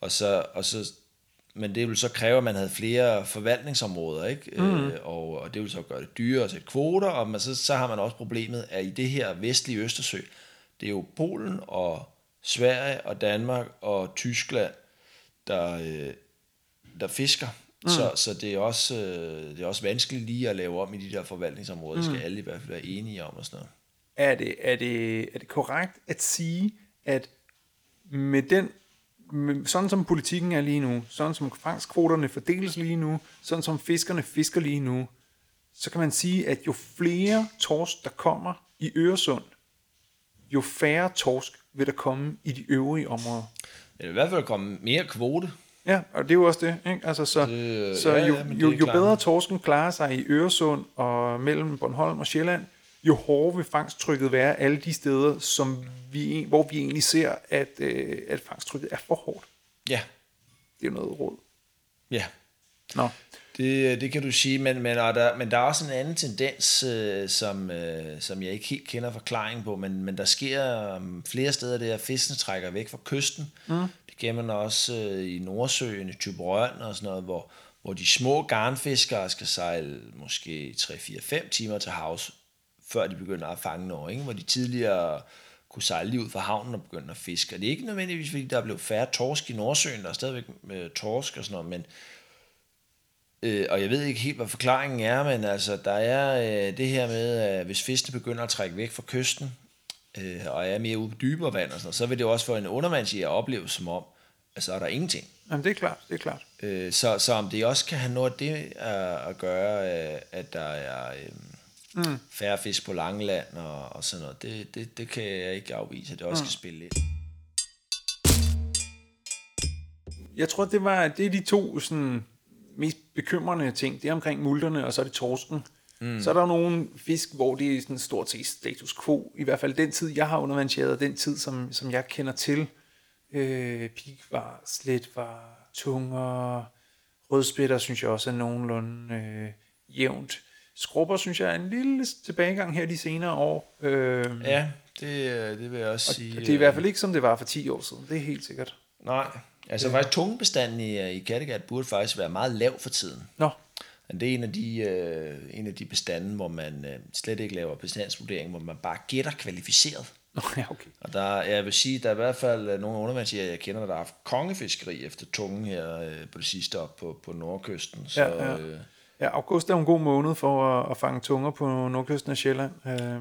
og så, og så, men det vil så kræve, at man havde flere forvaltningsområder, ikke? Mm. Øh, og, og det vil så gøre det dyrere at sætte kvoter, og man, så, så har man også problemet, at i det her vestlige Østersø, det er jo Polen og Sverige og Danmark og Tyskland, der, øh, der fisker. Mm. Så, så det, er også, øh, det er også vanskeligt lige at lave om i de der forvaltningsområder. Det skal mm. alle i hvert fald være enige om og sådan noget. Er det, er det, er det korrekt at sige, at med den sådan som politikken er lige nu, sådan som fangstkvoterne fordeles lige nu, sådan som fiskerne fisker lige nu, så kan man sige, at jo flere torsk, der kommer i Øresund, jo færre torsk vil der komme i de øvrige områder. Det vil i hvert fald komme mere kvote. Ja, og det er jo også det. Ikke? Altså, så det, så ja, jo, ja, jo, jo bedre torsken klarer sig i Øresund og mellem Bornholm og Sjælland, jo hårdere vil fangsttrykket være alle de steder, som vi, hvor vi egentlig ser, at, øh, at fangsttrykket er for hårdt. Ja. Det er jo noget råd. Ja. Nå. Det, det kan du sige, men, men, og der, men der er også en anden tendens, øh, som, øh, som jeg ikke helt kender forklaring på, men, men der sker um, flere steder, det er, at fiskene trækker væk fra kysten. Mm. Det gør man også øh, i Nordsøen, i Tyberøn og sådan noget, hvor, hvor de små garnfiskere skal sejle måske 3-4-5 timer til havs, før de begynder at fange noget, ikke? hvor de tidligere kunne sejle lige ud fra havnen og begynde at fiske. Og det er ikke nødvendigvis, fordi der er blevet færre torsk i Nordsøen, der er stadigvæk med torsk og sådan noget, men Øh, og jeg ved ikke helt, hvad forklaringen er, men altså, der er øh, det her med, at hvis fiskene begynder at trække væk fra kysten, øh, og er mere ude på dybere vand og sådan noget, så vil det også for en undervandsjæger opleve som om, at så er der ingenting. Jamen, det er klart, det er klart. Øh, så, så om det også kan have noget af det at, at gøre, øh, at der er øh, mm. færre fisk på Langeland og, og sådan noget, det, det, det kan jeg ikke afvise, at det også mm. skal spille lidt. Jeg tror, det var det er de to sådan, mest bekymrende ting, det er omkring multerne, og så er det torsken. Mm. Så er der nogle fisk, hvor det er sådan stort set status quo. I hvert fald den tid, jeg har undervandsjæret, den tid, som, som jeg kender til. Øh, pikvar, sletvar, tunger, rødspætter, synes jeg også er nogenlunde øh, jævnt. Skrubber, synes jeg, er en lille tilbagegang her de senere år. Øh, ja, det, det vil jeg også sige. Det er i hvert fald ikke, som det var for 10 år siden. Det er helt sikkert. Nej, Altså ja. faktisk tungebestanden i, i Kattegat burde faktisk være meget lav for tiden. Nå. Men det er en af de, øh, en af de bestande, hvor man øh, slet ikke laver bestandsvurdering, hvor man bare gætter kvalificeret. Ja, okay. Og der, jeg vil sige, der er i hvert fald øh, nogle undervandsjæger, jeg kender, der har haft kongefiskeri efter tungen her øh, på det sidste op på, på nordkysten. Så, ja, ja. Øh, ja, august er en god måned for at, at fange tunger på nordkysten af Sjælland. Øh,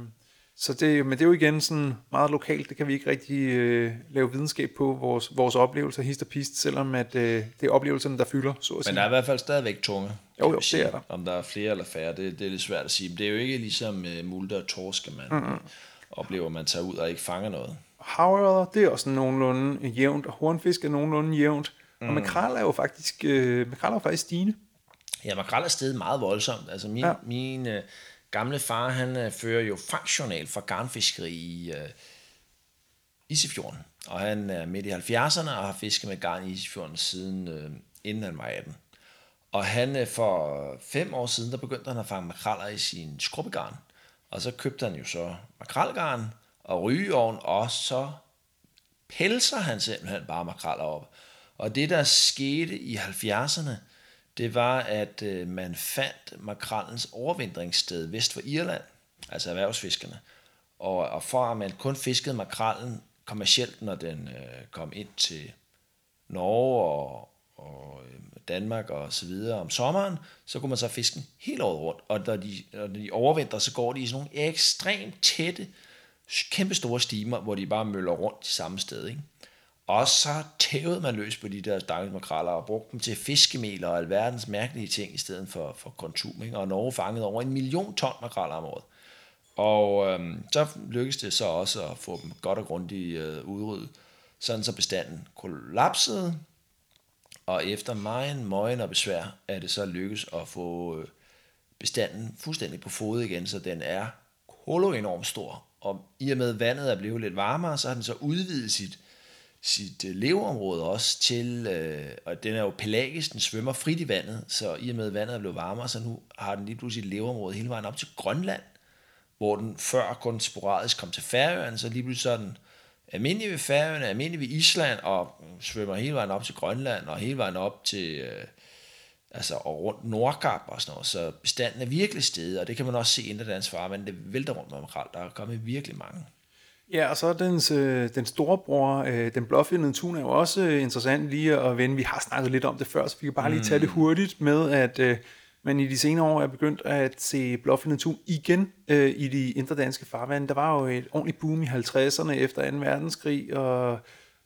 så det, men det er jo igen sådan meget lokalt, det kan vi ikke rigtig øh, lave videnskab på, vores, vores oplevelser, hist og pist, selvom at, øh, det er oplevelserne, der fylder, så at Men sige. der er i hvert fald stadigvæk tunge. Jo, jo, det er der. Om der er flere eller færre, det, det er lidt svært at sige. Men det er jo ikke ligesom øh, multer og torsk, man mm-hmm. oplever, man tager ud og ikke fanger noget. Havørder, det er også nogenlunde jævnt, og hornfisk er nogenlunde jævnt. Mm. Og makrel er jo faktisk, øh, makrel er jo faktisk stigende. Ja, makrel er stedet meget voldsomt. Altså min, ja. min øh, gamle far, han øh, fører jo fangstjournal for garnfiskeri i øh, Isefjorden. Og han er midt i 70'erne og har fisket med garn i Isefjorden siden øh, inden han var 18. Og han øh, for fem år siden, der begyndte han at fange makraller i sin skrubbegarn. Og så købte han jo så makralgarn og rygeovn, og så pelser han simpelthen bare makraller op. Og det, der skete i 70'erne, det var, at øh, man fandt makrallens overvintringssted vest for Irland, altså erhvervsfiskerne. Og, og for at man kun fiskede makrallen kommercielt, når den øh, kom ind til Norge og, og øh, Danmark og så videre om sommeren, så kunne man så fiske den hele året rundt. Og når de, når de overvintrer, så går de i sådan nogle ekstremt tætte, kæmpe store stimer, hvor de bare møller rundt de samme sted. Ikke? Og så tævede man løs på de der stakkels makraller og brugte dem til fiskemel og alverdens mærkelige ting i stedet for, for konsum. Ikke? Og Norge fangede over en million ton makraller om året. Og øhm, så lykkedes det så også at få dem godt og grundigt øh, udryddet, sådan så bestanden kollapsede, og efter meget møgen og besvær er det så lykkes at få øh, bestanden fuldstændig på fod igen, så den er kolo enormt stor. Og i og med vandet er blevet lidt varmere, så har den så udvidet sit, sit øh, leveområde også til, øh, og den er jo pelagisk, den svømmer frit i vandet, så i og med vandet er blevet varmere, så nu har den lige pludselig et leveområde hele vejen op til Grønland, hvor den før kun sporadisk kom til Færøerne, så lige pludselig sådan almindelig ved Færøerne, almindelig ved Island, og svømmer hele vejen op til Grønland, og hele vejen op til, øh, altså og rundt Nordkap og sådan noget, så bestanden er virkelig stedet, og det kan man også se inden dansk farvand, det vælter rundt med makrel, der er kommet virkelig mange. Ja, og så er dens, øh, den store bror, øh, den blåfindede tun, er jo også øh, interessant lige at vende. Vi har snakket lidt om det før, så vi kan bare lige tage det hurtigt med, at øh, man i de senere år er begyndt at se blåfindede tun igen øh, i de indre danske farvande. Der var jo et ordentligt boom i 50'erne efter 2. verdenskrig, og,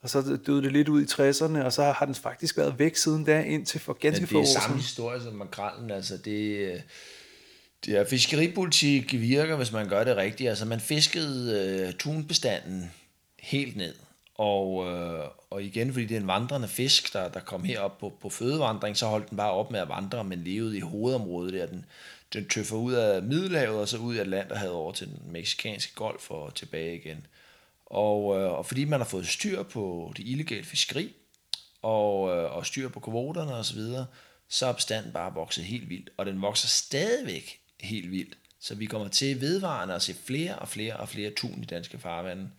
og så døde det lidt ud i 60'erne, og så har den faktisk været væk siden da, indtil for ganske Ja, få år det er samme siden. historie som makrallen, altså det, øh, Ja, fiskeripolitik virker, hvis man gør det rigtigt. Altså man fiskede øh, tunbestanden helt ned, og, øh, og igen, fordi det er en vandrende fisk, der, der kom herop på, på fødevandring, så holdt den bare op med at vandre, men levede i hovedområdet der. Den, den tøffer ud af Middelhavet, og så ud i Atlanterhavet over til den meksikanske golf og tilbage igen. Og, øh, og fordi man har fået styr på det illegale fiskeri, og, øh, og styr på kvoterne osv., så, videre, så er bestanden bare vokset helt vildt, og den vokser stadigvæk helt vildt. Så vi kommer til vedvarende at se flere og flere og flere tun i danske farvande.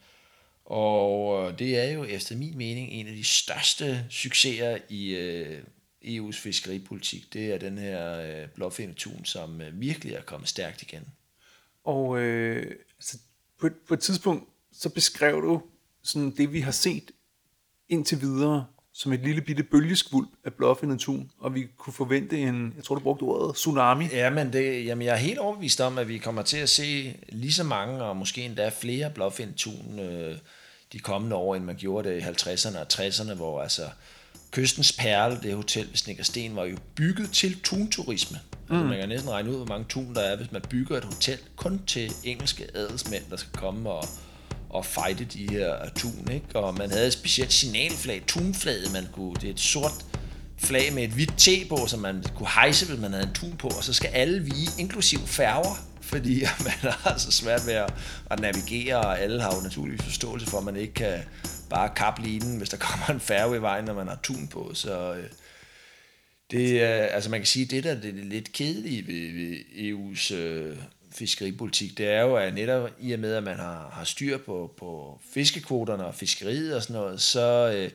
Og øh, det er jo efter min mening en af de største succeser i øh, EU's fiskeripolitik. Det er den her øh, tun, som øh, virkelig er kommet stærkt igen. Og øh, altså, på, et- på et tidspunkt, så beskrev du sådan det, vi har set indtil videre, som et lille bitte bølgeskvulp af blåfindet tun, og vi kunne forvente en, jeg tror du brugte ordet, tsunami. Ja, men det, jamen jeg er helt overbevist om, at vi kommer til at se lige så mange, og måske endda flere blåfindtun øh, de kommende år, end man gjorde det i 50'erne og 60'erne, hvor altså Kystens Perle, det hotel ved Snekkersten, var jo bygget til tunturisme. Mm. Altså, man kan næsten regne ud, hvor mange tun der er, hvis man bygger et hotel kun til engelske adelsmænd, der skal komme og, og fighte de her tun. Ikke? Og man havde et specielt signalflag, tunflaget, man kunne, det er et sort flag med et hvidt T på, som man kunne hejse, hvis man havde en tun på, og så skal alle vige, inklusiv færger, fordi man har så svært ved at, at navigere, og alle har jo naturligvis forståelse for, at man ikke kan bare kappe linen, hvis der kommer en færge i vejen, når man har tun på, så øh, det er, altså man kan sige, det der er lidt kedelige ved, ved EU's øh, fiskeripolitik, det er jo, at netop i og med, at man har, har styr på, på fiskekvoterne og fiskeriet og sådan noget, så øh,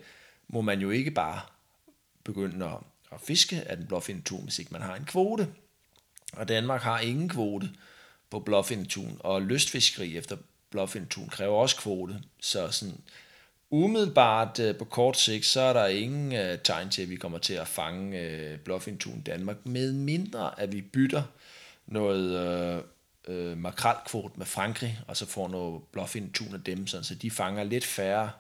må man jo ikke bare begynde at, at fiske af den blåfindede tun, hvis ikke man har en kvote. Og Danmark har ingen kvote på blåfindetun, og lystfiskeri efter blåfindetun kræver også kvote. Så sådan umiddelbart øh, på kort sigt, så er der ingen øh, tegn til, at vi kommer til at fange øh, blåfindetun i Danmark, med mindre at vi bytter noget øh, øh, makrelkvote med Frankrig, og så får noget blåfindetun af dem, sådan, så de fanger lidt færre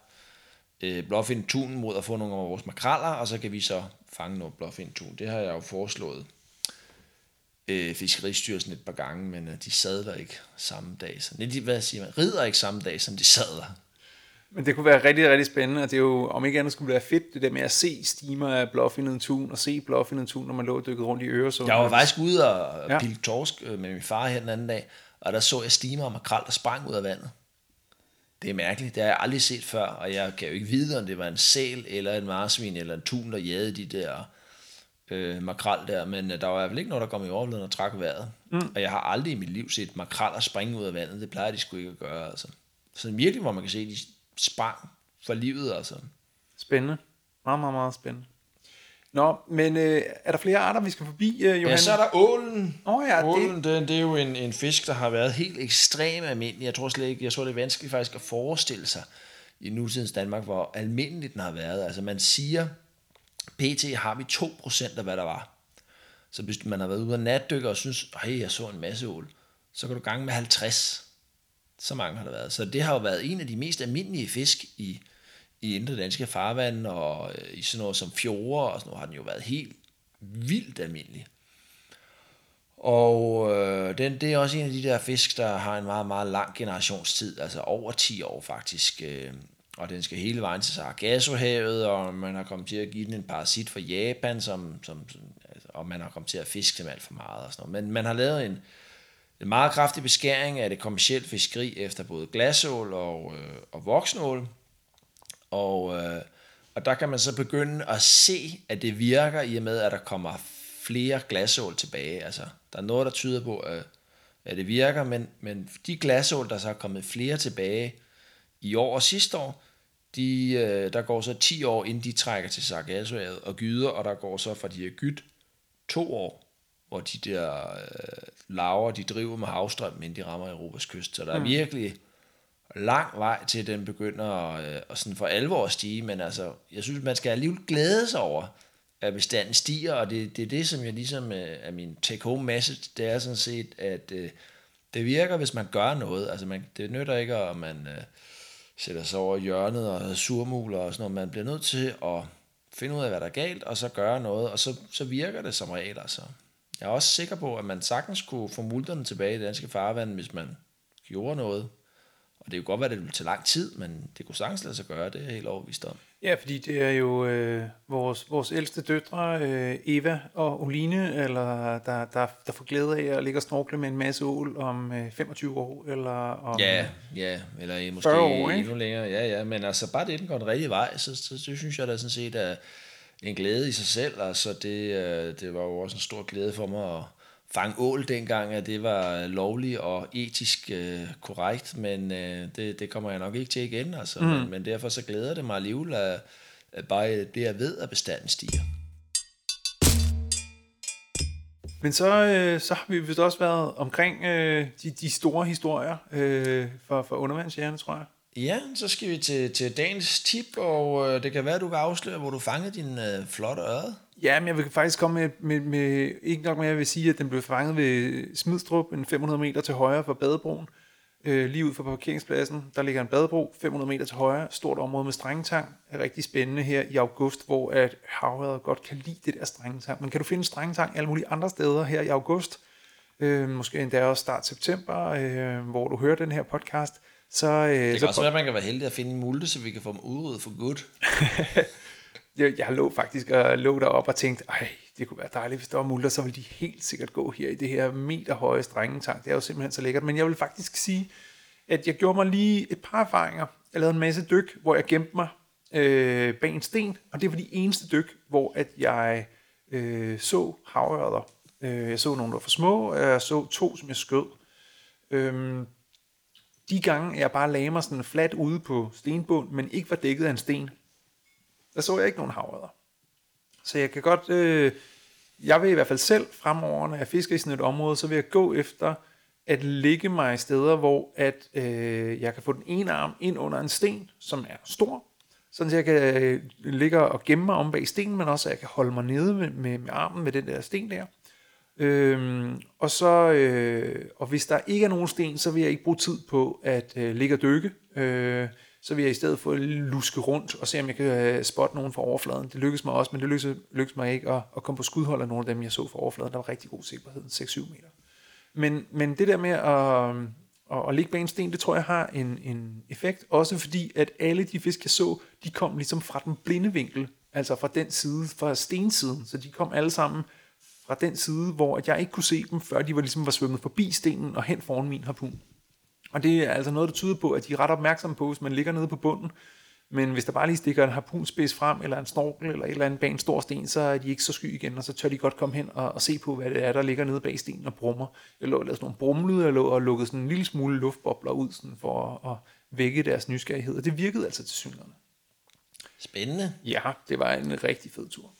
øh, tun mod at få nogle af vores makraller, og så kan vi så fange noget tun Det har jeg jo foreslået øh, Fiskeristyrelsen et par gange, men øh, de sad der ikke samme dag. Så, nej, de, hvad siger man? Rider ikke samme dag, som de sad der. Men det kunne være rigtig, rigtig spændende, og det er jo, om ikke andet skulle være fedt, det der med at se stimer af blåfindet tun, og se blåfindet tun, når man lå og dykkede rundt i Øresund. Jeg var faktisk ude og Ja. pille torsk øh, med min far her den anden dag, og der så jeg stimer og makrel, der sprang ud af vandet. Det er mærkeligt, det har jeg aldrig set før, og jeg kan jo ikke vide, om det var en sæl, eller en marsvin, eller en tun, der jagede de der øh, makrel der, men øh, der var i hvert fald ikke noget, der kom i overfladen og trak vejret. Mm. Og jeg har aldrig i mit liv set makreller springe ud af vandet, det plejer de sgu ikke at gøre, altså. Så virkelig, hvor man kan se, de sprang for livet, altså. Spændende. Meget, meget, meget spændende. Nå, men øh, er der flere arter, vi skal forbi, øh, Johan? Ja, så er der ålen. Åh ja, det- ålen, det, det er jo en, en fisk, der har været helt ekstremt almindelig. Jeg tror slet ikke, jeg tror, det er vanskeligt faktisk at forestille sig i nutidens Danmark, hvor almindeligt den har været. Altså man siger, pt. har vi 2% af, hvad der var. Så hvis man har været ude og natdykke og synes, hey, jeg så en masse ål, så kan du gange med 50. Så mange har der været. Så det har jo været en af de mest almindelige fisk i, i indre danske farvand, og øh, i sådan noget som fjorde, og sådan noget, har den jo været helt vildt almindelig. Og øh, den, det er også en af de der fisk, der har en meget, meget lang generationstid, altså over 10 år faktisk. Øh, og den skal hele vejen til Sargassohavet, og man har kommet til at give den en parasit fra Japan, som, som, som, altså, og man har kommet til at fiske dem alt for meget. Og sådan noget. Men man har lavet en, en meget kraftig beskæring af det kommersielle fiskeri efter både glasål og, øh, og voksnål. Og, øh, og der kan man så begynde at se, at det virker i og med, at der kommer flere glasål tilbage. Altså, der er noget, der tyder på, at, at det virker, men, men de glasål, der så er kommet flere tilbage i år og sidste år, de, øh, der går så 10 år, inden de trækker til Sargassohavet og gyder, og der går så fra de er gydt to år, hvor de der øh, laver, de driver med havstrøm, inden de rammer Europas kyst. Så der er mm. virkelig lang vej til, at den begynder at, øh, sådan for alvor at stige, men altså, jeg synes, man skal alligevel glæde sig over, at bestanden stiger, og det, det er det, som jeg ligesom øh, er min take-home message, det er sådan set, at øh, det virker, hvis man gør noget. Altså, man, det nytter ikke, at man øh, sætter sig over hjørnet og surmuler og sådan noget. Man bliver nødt til at finde ud af, hvad der er galt, og så gøre noget, og så, så virker det som regel. Altså. Jeg er også sikker på, at man sagtens kunne få multerne tilbage i det danske farvand, hvis man gjorde noget. Og det kunne godt være, at det ville tage lang tid, men det kunne sagtens lade sig gøre, det er jeg helt overbevist om. Ja, fordi det er jo øh, vores, vores ældste døtre, øh, Eva og Oline, eller der, der, der får glæde af at ligge og snorkle med en masse ål om øh, 25 år, eller om Ja, ja, eller måske år, ikke? endnu længere. Ja, ja, men altså bare det, den går den rigtige vej, så, så, så synes jeg da sådan set er en glæde i sig selv. Altså det, øh, det var jo også en stor glæde for mig at fange ål dengang, at det var lovligt og etisk øh, korrekt, men øh, det, det kommer jeg nok ikke til igen. Altså. Mm. Men, men derfor så glæder det mig alligevel, at, at bare det jeg ved, at bestanden stiger. Men så, øh, så har vi vist også været omkring øh, de, de store historier øh, for, for undervandsjægerne, tror jeg. Ja, så skal vi til, til dagens tip, og øh, det kan være, at du kan afsløre, hvor du fangede din øh, flotte øre. Ja, men jeg vil faktisk komme med, med, med ikke nok med, at jeg vil sige, at den blev fanget ved Smidstrup, en 500 meter til højre for badebroen. Øh, lige ud for parkeringspladsen, der ligger en badebro, 500 meter til højre, stort område med strengetang. Er rigtig spændende her i august, hvor at havret godt kan lide det der strengetang. Men kan du finde strengetang alle mulige andre steder her i august? Øh, måske endda også start september, øh, hvor du hører den her podcast. Så, øh, Det så kan også være, at man kan være heldig at finde en multe, så vi kan få dem udryddet for godt. jeg, jeg lå faktisk og lå derop og tænkte, ej, det kunne være dejligt, hvis der var multer, så ville de helt sikkert gå her i det her meter høje strengetang. Det er jo simpelthen så lækkert. Men jeg vil faktisk sige, at jeg gjorde mig lige et par erfaringer. Jeg lavede en masse dyk, hvor jeg gemte mig øh, bag en sten, og det var de eneste dyk, hvor at jeg øh, så havørder. Øh, jeg så nogle, der var for små, og jeg så to, som jeg skød. Øh, de gange, jeg bare lagde mig sådan fladt ude på stenbund, men ikke var dækket af en sten, der så jeg ikke nogen havredder. Så jeg kan godt, øh, jeg vil i hvert fald selv fremover, når jeg fisker i sådan et område, så vil jeg gå efter at ligge mig i steder, hvor at, øh, jeg kan få den ene arm ind under en sten, som er stor, sådan så jeg kan øh, ligge og gemme mig om bag stenen, men også at jeg kan holde mig nede med, med, med armen med den der sten der. Øhm, og så, øh, og hvis der ikke er nogen sten, så vil jeg ikke bruge tid på at øh, ligge og dykke. Øh, så vil jeg i stedet få luske rundt og se, om jeg kan øh, spotte nogen fra overfladen. Det lykkedes mig også, men det lykkedes, lykkedes mig ikke at, at komme på skudhold af nogle af dem, jeg så fra overfladen. Der var rigtig god sikkerhed, 6-7 meter. Men, men det der med at, øh, at, at ligge bag en sten, det tror jeg har en, en effekt. Også fordi, at alle de fisk, jeg så, de kom ligesom fra den blinde vinkel. Altså fra den side, fra stensiden. Så de kom alle sammen fra den side, hvor at jeg ikke kunne se dem, før de var ligesom var svømmet forbi stenen og hen foran min harpun. Og det er altså noget, der tyder på, at de er ret opmærksomme på, hvis man ligger nede på bunden. Men hvis der bare lige stikker en harpunspids frem, eller en snorkel, eller et eller andet bag en stor sten, så er de ikke så sky igen, og så tør de godt komme hen og, og se på, hvad det er, der ligger nede bag stenen og brummer. Jeg lå og lavede sådan nogle brumlyde, jeg lå og lukkede sådan en lille smule luftbobler ud, sådan for at, at vække deres nysgerrighed, og det virkede altså til synligheden. Spændende. Ja, det var en rigtig fed tur.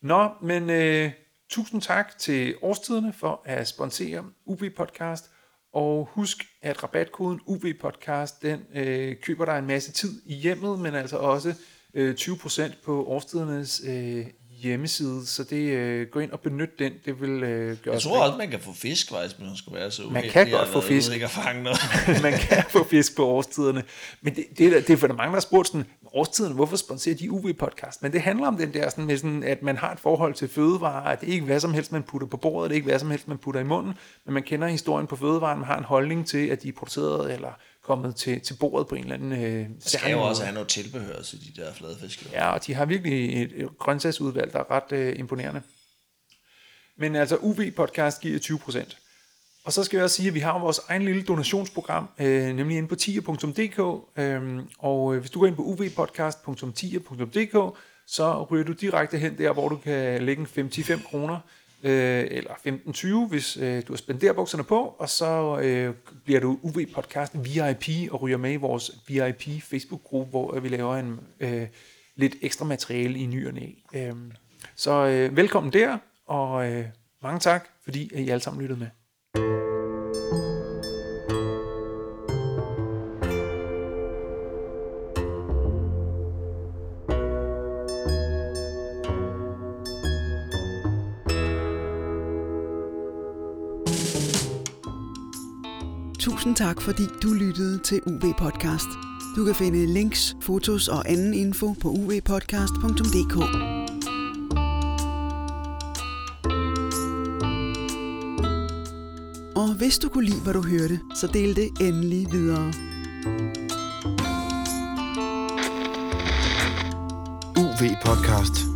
Nå, men øh, tusind tak til Årstiderne for at sponsere UB Podcast, og husk, at rabatkoden UV-podcast, den øh, køber dig en masse tid i hjemmet, men altså også øh, 20% på årstidernes øh, hjemmeside, så det øh, gå ind og benyt den. Det vil øh, gøre Jeg tror også, man kan få fisk, faktisk, hvis man skulle være så Man uheldig kan godt få ude fisk. Ikke fange noget. man kan få fisk på årstiderne. Men det, det, er, det er for der er mange, der har spurgt sådan, årstiderne, hvorfor sponsorer de UV-podcast? Men det handler om den der, sådan, med sådan, at man har et forhold til fødevarer, at det ikke er hvad som helst, man putter på bordet, det er ikke hvad som helst, man putter i munden, men man kender historien på fødevarer, man har en holdning til, at de er produceret eller kommet til, til bordet på en eller anden øh, Jeg skal jo også have noget tilbehør til de der fladfisk. Ja, og de har virkelig et, et grøntsagsudvalg, der er ret øh, imponerende. Men altså, UV-podcast giver 20%. Og så skal jeg også sige, at vi har vores egen lille donationsprogram, øh, nemlig inde på tier.dk. Øh, og hvis du går ind på uvpodcast.tier.dk, så ryger du direkte hen der, hvor du kan lægge en 55 kroner, øh, eller 15-20, hvis øh, du har spenderbukserne på, og så øh, bliver du UV-podcast VIP og ryger med i vores VIP Facebook-gruppe, hvor øh, vi laver en øh, lidt ekstra materiale i nyerne og. Øh, så øh, velkommen der, og øh, mange tak, fordi I alle sammen lyttede med. Tusind tak, fordi du lyttede til UV Podcast. Du kan finde links, fotos og anden info på uvpodcast.dk. Og hvis du kunne lide, hvad du hørte, så del det endelig videre. UV Podcast.